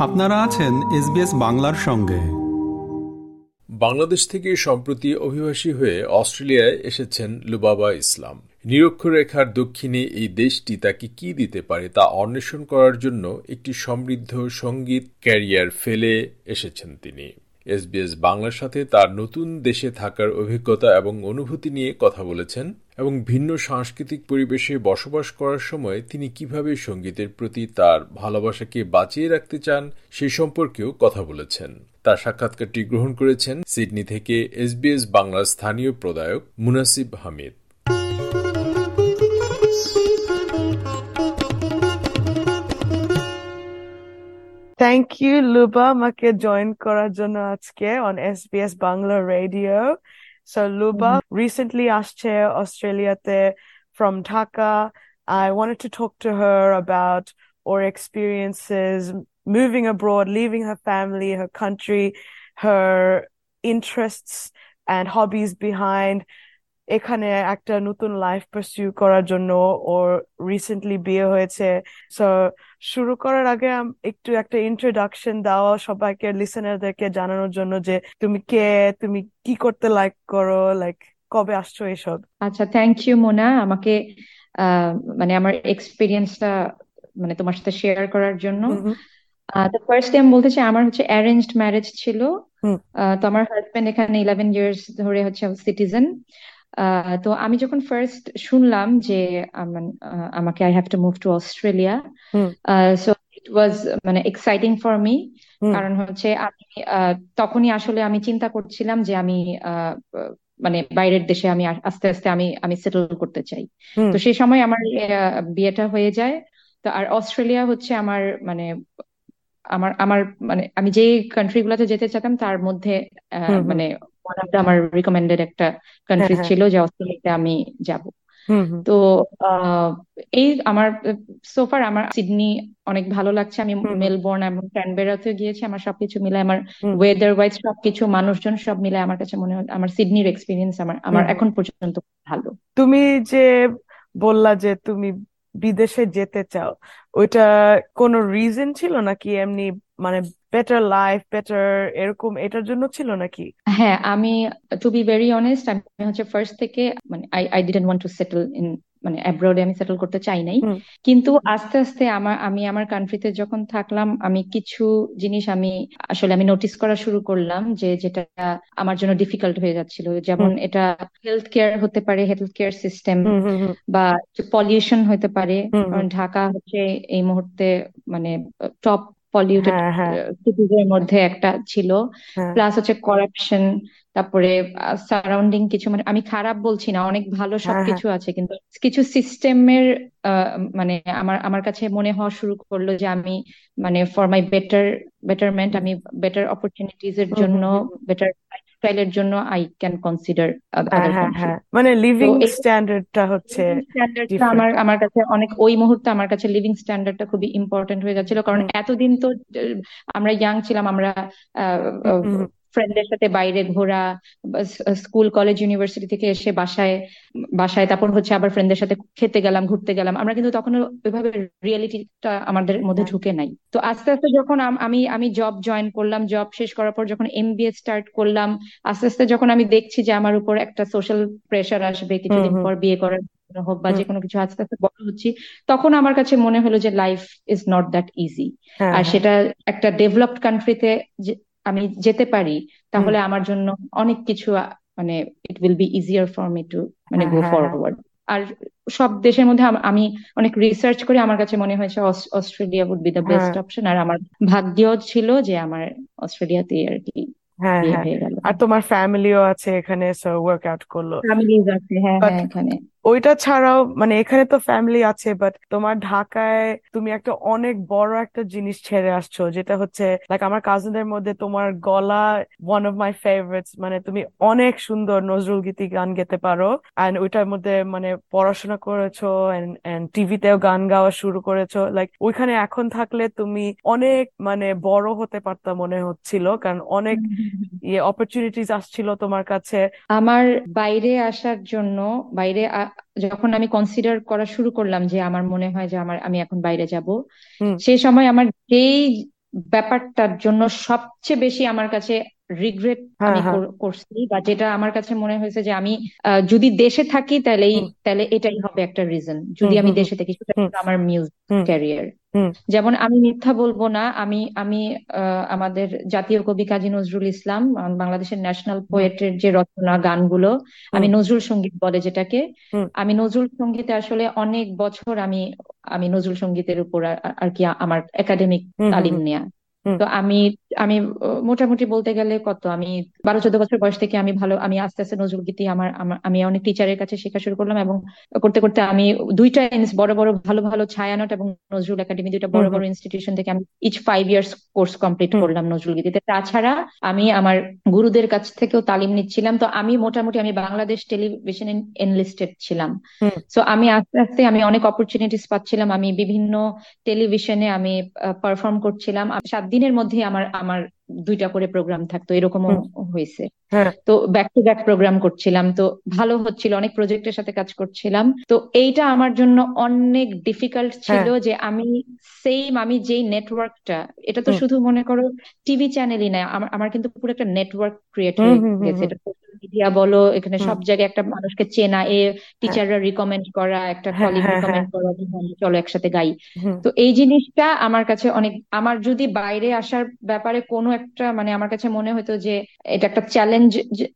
আপনারা আছেন এসবিএস বাংলার সঙ্গে। বাংলাদেশ থেকে সম্প্রতি অভিবাসী হয়ে অস্ট্রেলিয়ায় এসেছেন লুবাবা ইসলাম। নিরক্ষরেখার দক্ষিণে এই দেশটি তাকে কি দিতে পারে তা অন্বেষণ করার জন্য একটি সমৃদ্ধ সংগীত ক্যারিয়ার ফেলে এসেছেন তিনি। এসবিএস বাংলার সাথে তার নতুন দেশে থাকার অভিজ্ঞতা এবং অনুভূতি নিয়ে কথা বলেছেন এবং ভিন্ন সাংস্কৃতিক পরিবেশে বসবাস করার সময় তিনি কীভাবে সঙ্গীতের প্রতি তার ভালোবাসাকে বাঁচিয়ে রাখতে চান সে সম্পর্কেও কথা বলেছেন। তার সাক্ষাৎকারটি গ্রহণ করেছেন সিডনি থেকে এসবিএস বাংলার স্থানীয় প্রদায়ক Munasib Hamid. Thank you Luba আমাকে জয়েন করার জন্য আজকে on SBS Bangla radio so Luba recently আসছে অস্ট্রেলিয়াতে from Dhaka I wanted to talk to her about or experiences moving abroad, leaving her family, her country, her interests and hobbies behind. এখানে একটা নতুন life pursue করার জন্য ওর recently বিয়ে হয়েছে। So শুরু করার আগে একটু একটা ইন্ট্রোডাকশন দাও সবাইকে লিসেনারদেরকে জানানোর জন্য যে তুমি কে তুমি কি করতে লাইক করো লাইক কবে আসছো এসব? আচ্ছা থ্যাংক ইউ মোনা। আমাকে মানে আমার এক্সপিরিয়েন্সটা মানে তোমার সাথে শেয়ার করার জন্য। তো ফার্স্ট আমি বলতে চাই আমার হচ্ছে অ্যারেঞ্জড ম্যারেজ ছিল। তো আমার হাজবেন্ড এখানে ইলেভেন ইয়ার্স ধরে হচ্ছে সিটিজেন তো আমি যখন ফার্স্ট শুনলাম যে আমাকে I have to move to Australia so it was মানে এক্সাইটিং ফর মি কারণ হচ্ছে আমি তখনই আসলে আমি চিন্তা করছিলাম যে আমি মানে বাইরের দেশে আমি আস্তে আস্তে আমি আমি সেটেল করতে চাই। তো সেই সময় আমার বিয়েটা হয়ে যায়। তো আর অস্ট্রেলিয়া হচ্ছে আমার মানে আমার আমার মানে আমি যে কান্ট্রি গুলাতে যেতে চাইতাম তার মধ্যে মানে ওয়ান অফ আমার রিকমেন্ডেড একটা কান্ট্রি ছিল যে অস্ট্রেলিয়াতে আমি যাব। তো এই আমার সোফার আমার সিডনি অনেক ভালো লাগছে। আমি মেলবোর্ন এবং ক্যানবেরাতে গিয়েছি। আমার সবকিছু মিলে আমার ওয়েদার ওয়াইজ সবকিছু মানুষজন সব মিলে আমার কাছে মনে হয় আমার সিডনির এক্সপিরিয়েন্স আমার আমার এখন পর্যন্ত ভালো। তুমি যে বললা যে তুমি বিদেশে যেতে চাও ওইটা কোনো রিজন ছিল নাকি এমনি মানে বেটার লাইফ বেটার এরকম এটার জন্য ছিল নাকি? হ্যাঁ আমি টু বি ভেরি অনেস্ট আমি হচ্ছে ফার্স্ট থেকে মানে I I didn't want to settle in মানে অ্যাব্রোডে আমি সেটেল করতে চাই নাই। কিন্তু আস্তে আস্তে আমার আমি আমার কান্ট্রিতে যখন থাকলাম আমি কিছু জিনিস আমি আসলে আমি নোটিস করা শুরু করলাম যে যেটা আমার জন্য ডিফিকাল্ট হয়ে যাচ্ছিল। যেমন এটা হেলথ কেয়ার হতে পারে হেলথ কেয়ার সিস্টেম বা পলিউশন হতে পারে। কারণ ঢাকা হচ্ছে এই মুহূর্তে মানে টপ পলিউটেড সিটিজের মধ্যে একটা ছিল। প্লাস হচ্ছে করাপশন তারপরে সারাউন্ডিং কিছু মানে আমি খারাপ বলছি না অনেক ভালো সবকিছু আছে কিন্তু কিছু সিস্টেমের মানে আমার আমার কাছে মনে হওয়া শুরু করল যে আমি মানে ফর মাই বেটার বেটারমেন্ট আমি বেটার অপরচুনিটিজ এর জন্য বেটার লাইফস্টাইলের জন্য আই ক্যান কনসিডার মানে লিভিং স্ট্যান্ডার্ডটা হচ্ছে আমার আমার কাছে অনেক ওই মুহূর্তে আমার কাছে লিভিং স্ট্যান্ডার্ডটা খুবই ইম্পর্টেন্ট হয়ে যাচ্ছিল। কারণ এতদিন তো আমরা ইয়াং ছিলাম আমরা ফ্রেন্ডদের সাথে বাইরে ঘোরা স্কুল কলেজ ইউনিভার্সিটি থেকে এসে বাসায় বাসায় তারপর হচ্ছে আবার ফ্রেন্ডদের সাথে খেতে গেলাম ঘুরতে গেলাম। আমরা কিন্তু তখন ওইভাবে রিয়েলিটিটা আমাদের মধ্যে ঢুকে নাই। তো আস্তে আস্তে যখন আমি আমি জব জয়েন করলাম জব শেষ করার পর যখন এমবিএ স্টার্ট করলাম আস্তে আস্তে যখন আমি দেখছি যে আমার উপর একটা সোশ্যাল প্রেশার আসবে কিছুদিন পর বিয়ে করার হোক বা যে কোনো কিছু আস্তে আস্তে বড় হচ্ছি তখন আমার কাছে মনে হলো যে life is not that easy আর সেটা একটা ডেভেলপড কান্ট্রিতে আমি যেতে পারি তাহলে আমার জন্য অনেক কিছু মানে it will be easier for me to মানে গো ফরওয়ার্ড আর সব দেশের মধ্যে আমি অনেক রিসার্চ করে আমার কাছে মনে হয়েছে Australia would be the best option আর আমার ভাগ্যও ছিল যে আমার অস্ট্রেলিয়াতে আর কি আর তোমার ফ্যামিলিও আছে এখানে সো ওয়ার্ক আউট করল। ফ্যামিলিজ আছে হ্যাঁ হ্যাঁ এখানে। ওইটা ছাড়াও মানে এখানে তো ফ্যামিলি আছে বাট তোমার ঢাকায় তুমি একটা অনেক বড় একটা জিনিস ছেড়ে আসছো যেটা হচ্ছে লাইক আমার কাজিনদের মধ্যে তোমার গলা ওয়ান অফ মাই ফেভারিটস মানে তুমি অনেক সুন্দর নজরুল গীতি গান গেতে পারো অ্যান্ড ওইটার মধ্যে মানে পড়াশোনা করেছ এন্ড টিভিতেও গান গাওয়া শুরু করেছ লাইক ওইখানে এখন থাকলে তুমি অনেক মানে বড় হতে পারতা মনে হচ্ছিল কারণ অনেক ইয়ে অপরচুনিটিস আসছিল তোমার কাছে। আমার বাইরে আসার জন্য বাইরে যখন আমি কনসিডার করা শুরু করলাম যে আমার মনে হয় যে আমার আমি এখন বাইরে যাব সেই সময় আমার যেই ব্যাপারটার জন্য সবচেয়ে বেশি আমার কাছে রিগ্রেট হ্যাঁ, আমি হ্যাঁ। করছি বা যেটা আমার কাছে মনে হয়েছে যে আমি যদি দেশে থাকি তাহলেই তাহলে এটাই হবে একটা রিজন যদি আমি দেশে থাকি সেটা আমার মিউজিক ক্যারিয়ার যেমন আমি মিথ্যা বলব না আমি আমি আমাদের জাতীয় কবি কাজী নজরুল ইসলাম বাংলাদেশের ন্যাশনাল পোয়েটের যে রচনা গানগুলো আমি নজরুল সংগীত বলে যেটাকে আমি নজরুল সঙ্গীতে আসলে অনেক বছর আমি আমি নজরুল সঙ্গীতের উপর আর কি আমার একাডেমিক তালিম নেয়া। তো আমি আমি মোটামুটি বলতে গেলে কত? আমি বারো চোদ্দ বছর বয়স থেকে আমি ভালো আমি আস্তে আস্তে নজরুল গীতি আমার আমি অনেক টিচারের কাছে শেখা শুরু করলাম এবং করতে করতে আমি দুইটা বড় বড় ভালো ভালো ছায়ানট এবং নজরুল একাডেমি দুইটা বড় বড় ইনস্টিটিউশন থেকে আমি each five years course complete করলাম নজরুল গীতিতে। তাছাড়া আমি আমার গুরুদের কাছ থেকেও তালিম নিচ্ছিলাম। তো আমি মোটামুটি আমি বাংলাদেশ টেলিভিশনে এনলিস্টেড ছিলাম। তো আমি আস্তে আস্তে আমি অনেক অপরচুনিটিস পাচ্ছিলাম। আমি বিভিন্ন টেলিভিশনে আমি পারফর্ম করছিলাম। সাত দিনের মধ্যে আমার আমার দুইটা করে প্রোগ্রাম থাকতো এরকমও হয়েছে। হ্যাঁ। তো ব্যাক টু ব্যাক প্রোগ্রাম করছিলাম তো ভালো হচ্ছিল অনেক প্রজেক্টের সাথে কাজ করছিলাম। তো এইটা আমার জন্য অনেক ডিফিকাল্ট ছিল হ্যাঁ। যে আমি সেম আমি যেই নেটওয়ার্কটা এটা তো শুধু মনে করো টিভি চ্যানেলই না আমার কিন্তু পুরো একটা নেটওয়ার্ক ক্রিয়েট হয়ে গেছে মিডিয়া বলো এখানে সব জায়গায় একটা মানুষকে চেনা এ টিচাররা রিকমেন্ড করা একটা কলিগ হ্যাঁ, রিকমেন্ড করা চলো একসাথে গাই। তো এই জিনিসটা আমার কাছে অনেক আমার যদি বাইরে আসার ব্যাপারে কোনো একটা মানে আমার কাছে মনে হতো যে এটা একটা চ্যালেঞ্জ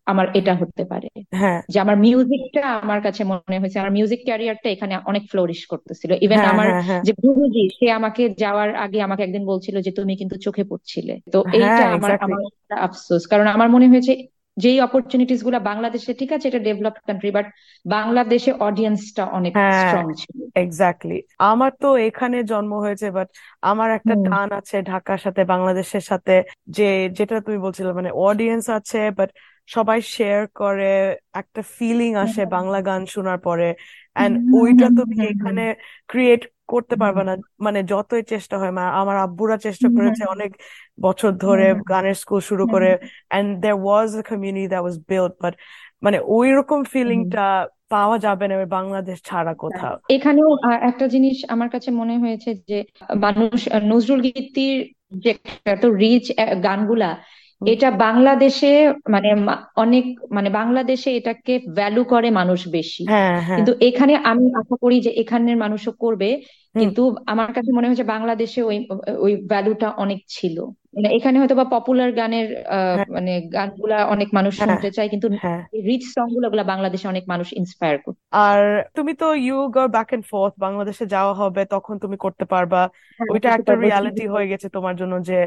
আমার এটা হতে পারে। হ্যাঁ। যে আমার মিউজিকটা আমার কাছে মনে হয়েছে আমার মিউজিক ক্যারিয়ারটা এখানে অনেক ফ্লোরিশ করতেছিল। ইভেন হ্যাঁ, আমার হ্যাঁ, যে গুরুজি সে আমাকে যাওয়ার আগে আমাকে একদিন বলছিল যে তুমি কিন্তু চোখে পড়ছিলে। তো এইটা আমার আমার আফসোস। কারণ আমার মনে হয়েছে যেই অপরচুনিটিসগুলো বাংলাদেশে ঠিক আছে এটা ডেভেলপড কান্ট্রি বাট বাংলাদেশে অডিয়েন্সটা অনেক স্ট্রং হ্যাঁ, ছিল। এক্স্যাক্টলি আমার তো এখানে জন্ম হয়েছে বাট আমার একটা টান আছে ঢাকার সাথে বাংলাদেশের সাথে যে যেটা তুমি বলছিলে মানে অডিয়েন্স আছে বাট সবাই শেয়ার করে একটা ফিলিং আসে বাংলা গান শোনার পরে। এন্ড ওইটা তুমি এখানে ক্রিয়েট করতে পারবে না। মানে যতই চেষ্টা হয় আমার আব্বুরা চেষ্টা করেছে অনেক বছর ধরে গানের স্কুল শুরু করে and there was a community that was build but মানে ওই রকম ফিলিংটা পাওয়া যাবে না বাংলাদেশ ছাড়া কোথাও। এখানেও একটা জিনিস আমার কাছে মনে হয়েছে যে মানুষ নজরুল গীতির যে এত রিচ গানগুলা এটা বাংলাদেশে মানে অনেক মানে বাংলাদেশে এটাকে ভ্যালু করে মানুষ বেশি। হ্যাঁ, হ্যাঁ। কিন্তু এখানে আমি আশা করি যে এখানের মানুষও করবে কিন্তু আমার কাছে মনে হয়েছে বাংলাদেশে ওই ওই ভ্যালুটা অনেক ছিল। মানে এখানে হয়তো বা পপুলার গানের হ্যাঁ। মানে গানগুলা অনেক মানুষ শুনতে চায় কিন্তু রিচ সংগুলো বাংলাদেশে অনেক মানুষ ইন্সপায়ার করে। আর তুমি তো you go back and forth বাংলাদেশে যাওয়া হবে তখন তুমি করতে পারবা। ওইটা একটা রিয়ালিটি হয়ে গেছে তোমার জন্য যে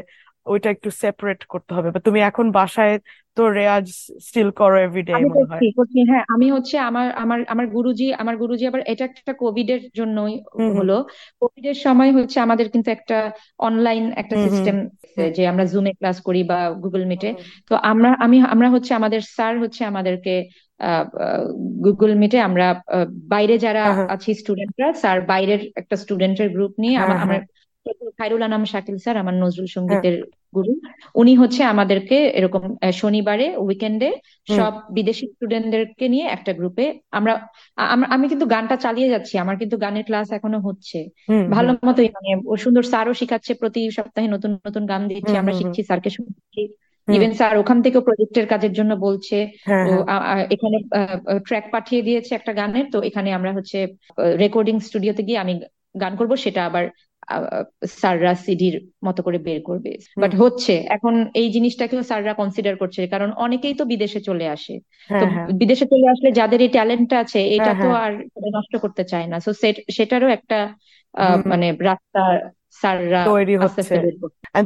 ওইটা একটু সেপারেট করতে হবে। বা তুমি এখন বাসায় তো রেয়াজ স্টিল করো এভরিডে আমি মনে হয়। করছি হ্যাঁ আমি হচ্ছে আমার আমার আমার গুরুজি আমার গুরুজি আবার এটা একটা কোভিড এর জন্যই হলো। কোভিড এর সময় হচ্ছে আমাদের কিন্তু একটা অনলাইন একটা সিস্টেম যে আমরা জুমে ক্লাস করি বা গুগল মিটে তো আমরা আমি আমরা হচ্ছে আমাদের স্যার হচ্ছে আমাদেরকে গুগল মিটে আমরা বাইরে যারা হ্যাঁ, হ্যাঁ। আছি স্টুডেন্টরা স্যার বাইরের একটা স্টুডেন্টের গ্রুপ নিয়ে হ্যাঁ, আমরা খাইরুল আনাম শাকিল স্যার আমার নজরুল সঙ্গীতের গুরু। উনি হচ্ছে আমাদেরকে এরকম শনিবারে উইকেন্ডে সব বিদেশি স্টুডেন্টদেরকে নিয়ে একটা গ্রুপে আমরা আমি কিন্তু গানটা চালিয়ে যাচ্ছি আমার কিন্তু গানের ক্লাস এখনও হচ্ছে। ভালো মতোই মানে ও সুন্দর স্যারও শিখাচ্ছে প্রতি সপ্তাহে নতুন নতুন গান দিচ্ছে আমরা শিখছি স্যারকে শুনছি ইভেন স্যার ওখান থেকেও প্রজেক্টের কাজের জন্য বলছে হ্যাঁ, হ্যাঁ। এখানে ট্র্যাক পাঠিয়ে দিয়েছে একটা গানের তো এখানে আমরা হচ্ছে রেকর্ডিং স্টুডিওতে গিয়ে আমি গান করব সেটা আবার স্যাররা সিডির মতো করে বের করবে। বাট হচ্ছে এখন এই জিনিসটাকেও সাররা কনসিডার করছে কারণ অনেকেই তো বিদেশে চলে আসে। তো হ্যাঁ, হ্যাঁ। বিদেশে চলে আসলে যাদের এই ট্যালেন্টটা আছে এটা তো হ্যাঁ, আর নষ্ট করতে চায় না। সো সেটারও একটা মানে রাস্তা সাররা তৈরি হচ্ছে।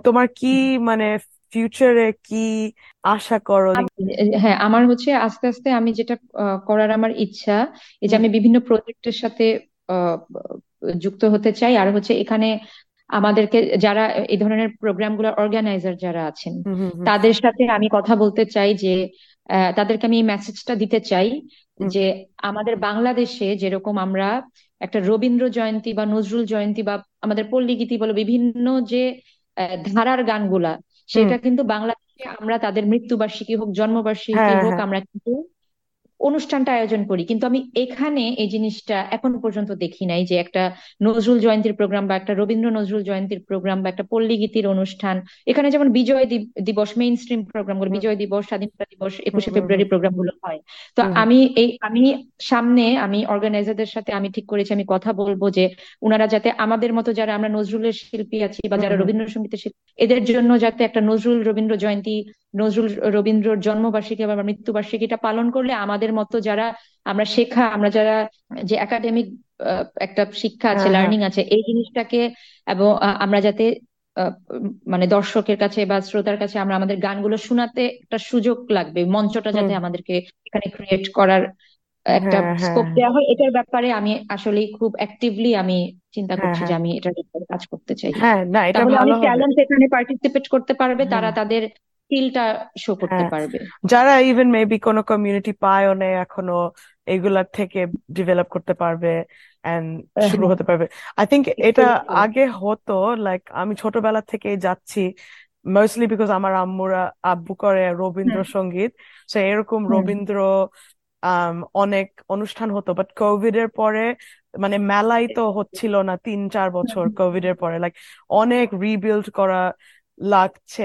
তোমার কি মানে ফিউচারে কি আশা করো? হ্যাঁ আমার হচ্ছে আস্তে আস্তে আমি যেটা করার আমার ইচ্ছা এই যে আমি বিভিন্ন প্রজেক্টের সাথে যুক্ত হতে চাই। আর হচ্ছে এখানে আমাদেরকে যারা এই ধরনের প্রোগ্রামগুলো অর্গানাইজার যারা আছেন তাদের সাথে আমি কথা বলতে চাই যে তাদেরকে আমি এই মেসেজটা দিতে চাই যে আমাদের বাংলাদেশে যেরকম আমরা একটা রবীন্দ্র জয়ন্তী বা নজরুল জয়ন্তী বা আমাদের পল্লীগীতি বলো বিভিন্ন যে ধারার গানগুলা সেটা কিন্তু বাংলাদেশে আমরা তাদের মৃত্যুবার্ষিকী হোক জন্মবার্ষিকী হ্যাঁ, হোক হ্যাঁ। আমরা কিন্তু অনুষ্ঠানটা আয়োজন করি। কিন্তু আমি এখানে এই জিনিসটা এখন পর্যন্ত দেখি নাই যে একটা নজরুল জয়ন্তীর প্রোগ্রাম বা একটা রবীন্দ্র নজরুল জয়ন্তীর প্রোগ্রাম বা একটা পল্লী গীতির অনুষ্ঠান। এখানে যেমন বিজয় দিবস মেইন স্ট্রিম প্রোগ্রামগুলো বিজয় দিবস স্বাধীনতা দিবস একুশে ফেব্রুয়ারি প্রোগ্রামগুলো হয়। তো আমি এই আমি সামনে আমি অর্গানাইজারদের সাথে আমি ঠিক করেছি আমি কথা বলব যে উনারা যাতে আমাদের মতো যারা আমরা নজরুলের শিল্পী আছি বা যারা রবীন্দ্রসঙ্গীতের শিল্পী এদের জন্য যাতে একটা নজরুল রবীন্দ্র জয়ন্তী নজরুল রবীন্দ্রর জন্মবার্ষিকী বা মৃত্যুবার্ষিকীটা পালন করলে আমাদের মতো যারা আমরা শেখা আমরা যারা যে একাডেমিক একটা শিক্ষা আছে লার্নিং হ্যাঁ, হ্যাঁ। আছে এই জিনিসটাকে এবং আমরা যাতে মানে দর্শকের কাছে বা শ্রোতার কাছে আমরা আমাদের গানগুলো শোনাতে একটা সুযোগ লাগবে মঞ্চটা যাতে আমাদেরকে এখানে ক্রিয়েট করার একটা স্কোপ হ্যাঁ, দেওয়া হয় এটার ব্যাপারে আমি আসলে খুব অ্যাক্টিভলি আমি চিন্তা করছি যে আমি এটার ব্যাপারে কাজ করতে চাই। হ্যাঁ না এটা ভালো ট্যালেন্ট এখানে পার্টিসিপেট করতে পারবে তারা তাদের স্কিলটা শো করতে হ্যাঁ। পারবে। যারা ইভেন মেবি কোনো কমিউনিটি পায়ও নেই এখনও এগুলার থেকে ডেভেলপ করতে পারবে এন্ড হ্যাঁ, শুরু হ্যাঁ। হতে পারবে। আই থিঙ্ক এটা আগে হতো লাইক আমি ছোটবেলা থেকে যাচ্ছি মোস্টলি বিকজ আমার আম্মুরা আব্বু করে রবীন্দ্রসঙ্গীত সো এরকম রবীন্দ্র অনেক অনুষ্ঠান হতো বাট কোভিড এর পরে মানে মেলাই তো হচ্ছিল না তিন চার বছর কোভিড এর পরে লাইক অনেক রিবিল্ড করা লাগছে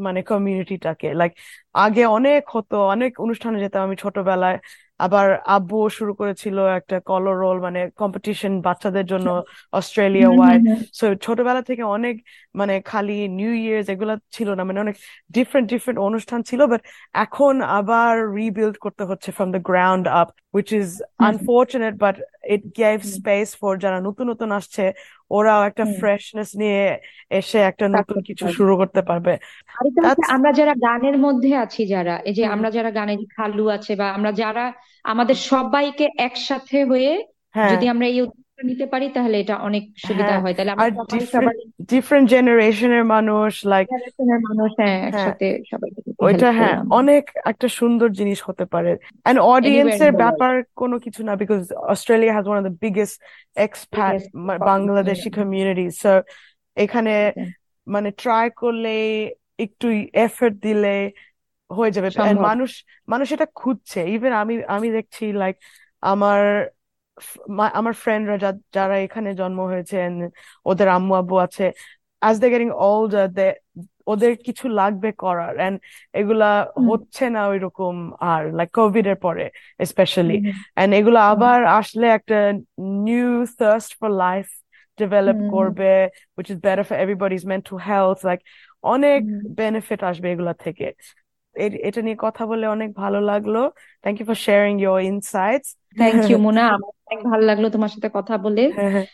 মানে কমিউনিটিটাকে লাইক আগে অনেক হতো অনেক অনুষ্ঠানে যেতাম আমি ছোটবেলায়। আবার আব্বু শুরু করেছিল একটা কলর রোল মানে কম্পিটিশন বাচ্চাদের জন্য অস্ট্রেলিয়া ওয়াইড সো ছোটবেলা থেকে অনেক মানে খালি নিউ ইয়ার্স এগুলো ছিল না মানে অনেক ডিফারেন্ট ডিফারেন্ট অনুষ্ঠান ছিল। বাট এখন আবার রিবিল্ড করতে হচ্ছে from the ground up which is unfortunate but it gave space for যারা নতুন নতুন আসছে ওরাও একটা ফ্রেশনেস নিয়ে এসে একটা নতুন কিছু শুরু করতে পারবে। আমরা যারা গানের মধ্যে আছি যারা এই যে আমরা যারা গানের খালু আছে বা আমরা যারা আমাদের সবাইকে একসাথে হয়ে হ্যাঁ। যদি আমরা এই নিতে পারি তাহলে এটা অনেক সুবিধা হ্যাঁ। হয়। তাহলে আমরা ডিফারেন্ট জেনারেশনের মানুষ লাইক জেনারেশনের মানুষ হ্যাঁ, হ্যাঁ। একসাথে সবাই ওইটা হ্যাঁ অনেক একটা সুন্দর জিনিস হতে পারে। এন্ড অডিয়েন্সের ব্যাপার কোনো কিছু না because Australia has one of the biggest expat Bangladeshi community so এখানে মানে ট্রাই করলে একটু এফর্ট দিলে হয়ে যাবে। মানুষ মানুষ এটা খুঁজছে। ইভেন আমি আমি দেখছি লাইক আমার আমার ফ্রেন্ডরা যারা এখানে জন্ম হয়েছে ওদের আম্মু আব্বু আছে as they getting older they ওদের কিছু লাগবে করার এন্ড এগুলা হচ্ছে না ওই রকম আর লাইক কোভিড এর পরে স্পেশালি এন্ড এগুলো আবার আসলে একটা new thirst for life develop করবে which is better for everybody's mental health like অনেক বেনিফিট আসবে এগুলা থেকে। এটা নিয়ে কথা বলে অনেক ভালো লাগল। Thank you for sharing your insights thank you Mona আমার অনেক ভালো লাগল তোমার সাথে কথা বলে। হ্যাঁ, হ্যাঁ।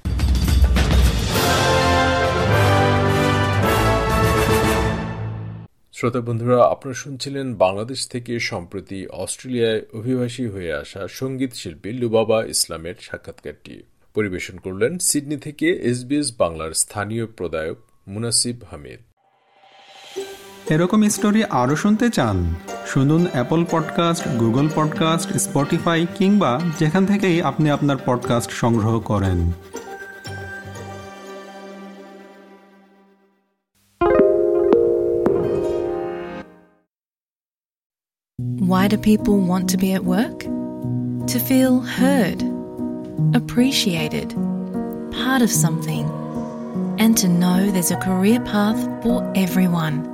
শ্রোতা বন্ধুরা আপনারা শুনছিলেন বাংলাদেশ থেকে সম্প্রতি অস্ট্রেলিয়ায় অভিবাসী হয়ে আসা সংগীত শিল্পী লুবাবা ইসলামের সাক্ষাৎকারটি। পরিবেশন করলেন সিডনি থেকে এসবিএস বাংলার স্থানীয় প্রদায়ক মুনাসিব হামিদ। এরকম স্টোরি আরও শুনতে চান শুনুন Apple podcast Google podcast Spotify কিংবা যেখান থেকেই আপনি আপনার পডকাস্ট সংগ্রহ করেন Why do people want to be at work? To feel heard, appreciated, part of something, and to know there's a career path for everyone.